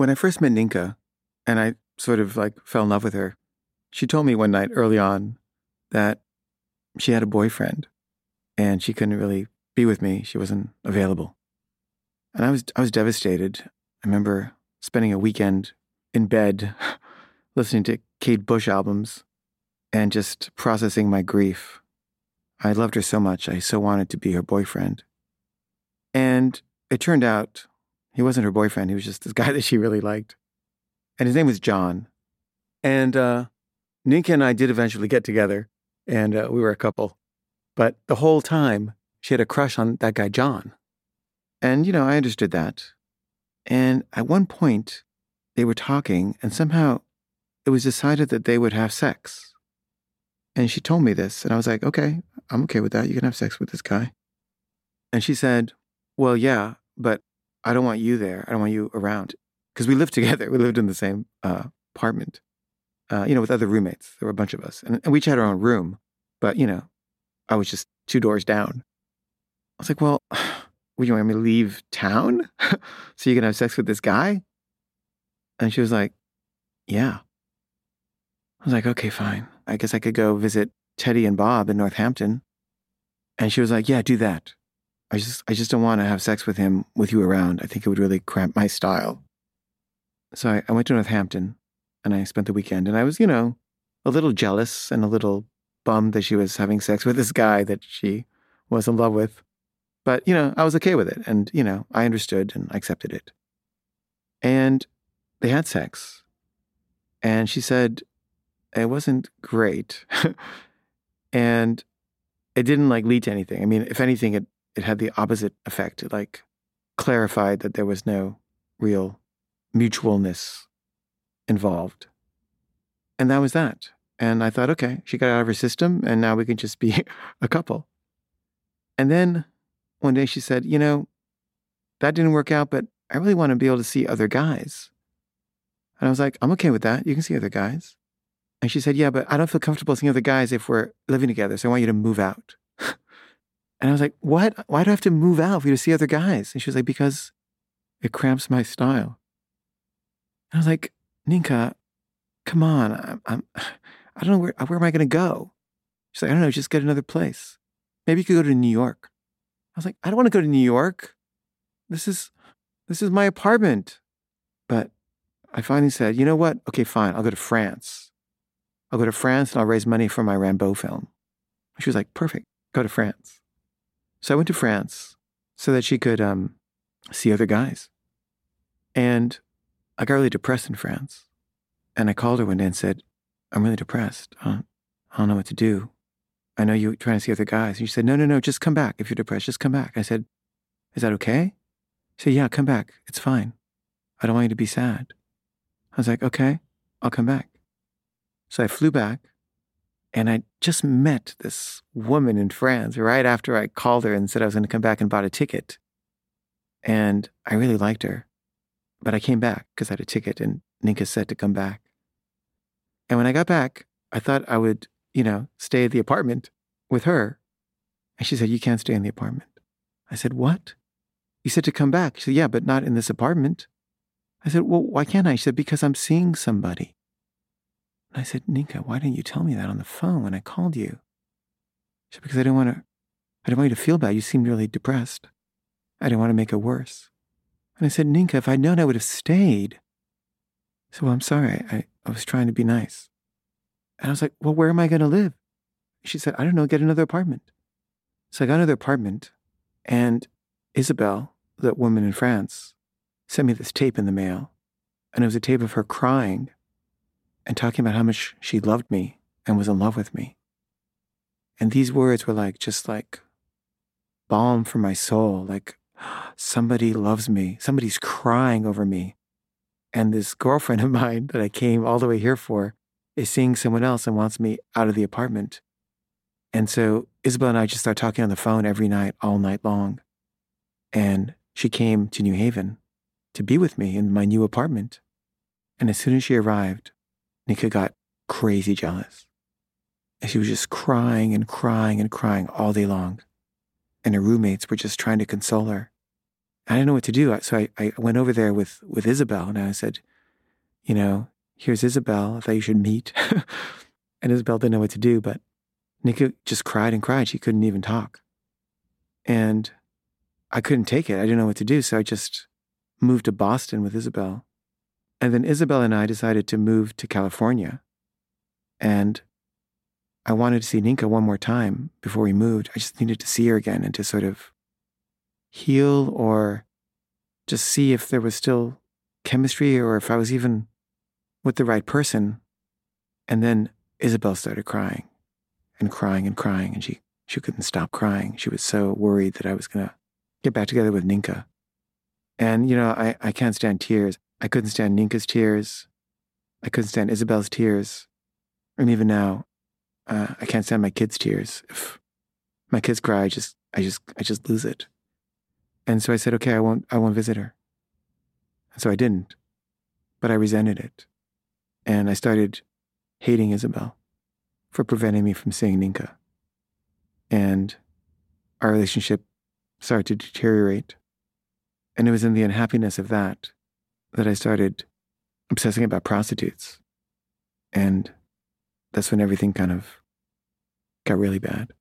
When I first met Ninka, and I sort of like fell in love with her, she told me one night early on that she had a boyfriend and she couldn't really be with me. She wasn't available. And I was I was devastated. I remember spending a weekend in bed listening to Kate Bush albums and just processing my grief. I loved her so much. I so wanted to be her boyfriend. And it turned out he wasn't her boyfriend. He was just this guy that she really liked. And his name was John. And uh, Ninka and I did eventually get together, and uh, we were a couple. But the whole time, she had a crush on that guy, John. And, you know, I understood that. And at one point, they were talking, and somehow it was decided that they would have sex. And she told me this, and I was like, okay, I'm okay with that. You can have sex with this guy. And she said, well, yeah, but I don't want you there. I don't want you around. Because we lived together. We lived in the same uh, apartment, uh, you know, with other roommates. There were a bunch of us. And, and we each had our own room. But, you know, I was just two doors down. I was like, well, would you want me to leave town so you can have sex with this guy? And she was like, yeah. I was like, okay, fine. I guess I could go visit Teddy and Bob in Northampton. And she was like, yeah, do that. I just, I just don't want to have sex with him with you around. I think it would really cramp my style. So I, I went to Northampton and I spent the weekend and I was, you know, a little jealous and a little bummed that she was having sex with this guy that she was in love with. But, you know, I was okay with it. And, you know, I understood and I accepted it. And they had sex. And she said it wasn't great. and it didn't like lead to anything. I mean, if anything, it, it had the opposite effect. It like clarified that there was no real mutualness involved. And that was that. And I thought, okay, she got out of her system, and now we can just be a couple. And then one day she said, you know, that didn't work out, but I really want to be able to see other guys. And I was like, I'm okay with that. You can see other guys. And she said, yeah, but I don't feel comfortable seeing other guys if we're living together. So I want you to move out. And I was like, what? Why do I have to move out for you to see other guys? And she was like, because it cramps my style. And I was like, Ninka, come on. I'm, I'm I don't know where, where am I going to go? She's like, I don't know, just get another place. Maybe you could go to New York. I was like, I don't want to go to New York. This is, this is my apartment. But I finally said, you know what? Okay, fine. I'll go to France. I'll go to France and I'll raise money for my Rambo film. She was like, perfect. Go to France. So I went to France so that she could um, see other guys. And I got really depressed in France. And I called her one day and said, I'm really depressed. I don't know what to do. I know you're trying to see other guys. And she said, No, no, no, just come back. If you're depressed, just come back. I said, Is that okay? She said, Yeah, come back. It's fine. I don't want you to be sad. I was like, Okay, I'll come back. So I flew back and I just met this woman in France right after I called her and said I was going to come back and bought a ticket. And I really liked her. But I came back because I had a ticket and Ninka said to come back. And when I got back, I thought I would, you know, stay at the apartment with her. And she said, You can't stay in the apartment. I said, What? You said to come back. She said, Yeah, but not in this apartment. I said, Well, why can't I? She said, Because I'm seeing somebody. And I said, Ninka, why didn't you tell me that on the phone when I called you? She said, Because I didn't want to, I didn't want you to feel bad. You seemed really depressed. I didn't want to make it worse. And I said, Ninka, if I'd known, I would have stayed. So well, I'm sorry. I, I was trying to be nice. And I was like, well, where am I going to live? She said, I don't know, get another apartment. So I got another apartment, and Isabel, that woman in France, sent me this tape in the mail. And it was a tape of her crying and talking about how much she loved me and was in love with me. And these words were like, just like balm for my soul, like somebody loves me, somebody's crying over me. And this girlfriend of mine that I came all the way here for is seeing someone else and wants me out of the apartment. And so Isabel and I just start talking on the phone every night, all night long. And she came to New Haven to be with me in my new apartment. And as soon as she arrived, Ninka got crazy jealous. And she was just crying and crying and crying all day long. And her roommates were just trying to console her. I didn't know what to do. So I, I went over there with, with Isabel and I said, you know, here's Isabel. I thought you should meet. and Isabel didn't know what to do, but Ninka just cried and cried. She couldn't even talk. And I couldn't take it. I didn't know what to do. So I just moved to Boston with Isabel. And then Isabel and I decided to move to California. And I wanted to see Ninka one more time before we moved. I just needed to see her again and to sort of heal or just see if there was still chemistry or if I was even with the right person. And then Isabel started crying and crying and crying, and she, she couldn't stop crying. She was so worried that I was going to get back together with Ninka. And, you know, I, I can't stand tears. I couldn't stand Ninka's tears. I couldn't stand Isabel's tears. And even now, uh, I can't stand my kids' tears. If my kids cry, I just, I just, I just lose it. And so I said, okay, I won't, I won't visit her. And so I didn't, but I resented it. And I started hating Isabel for preventing me from seeing Ninka. And our relationship started to deteriorate. And it was in the unhappiness of that that I started obsessing about prostitutes. And that's when everything kind of got really bad.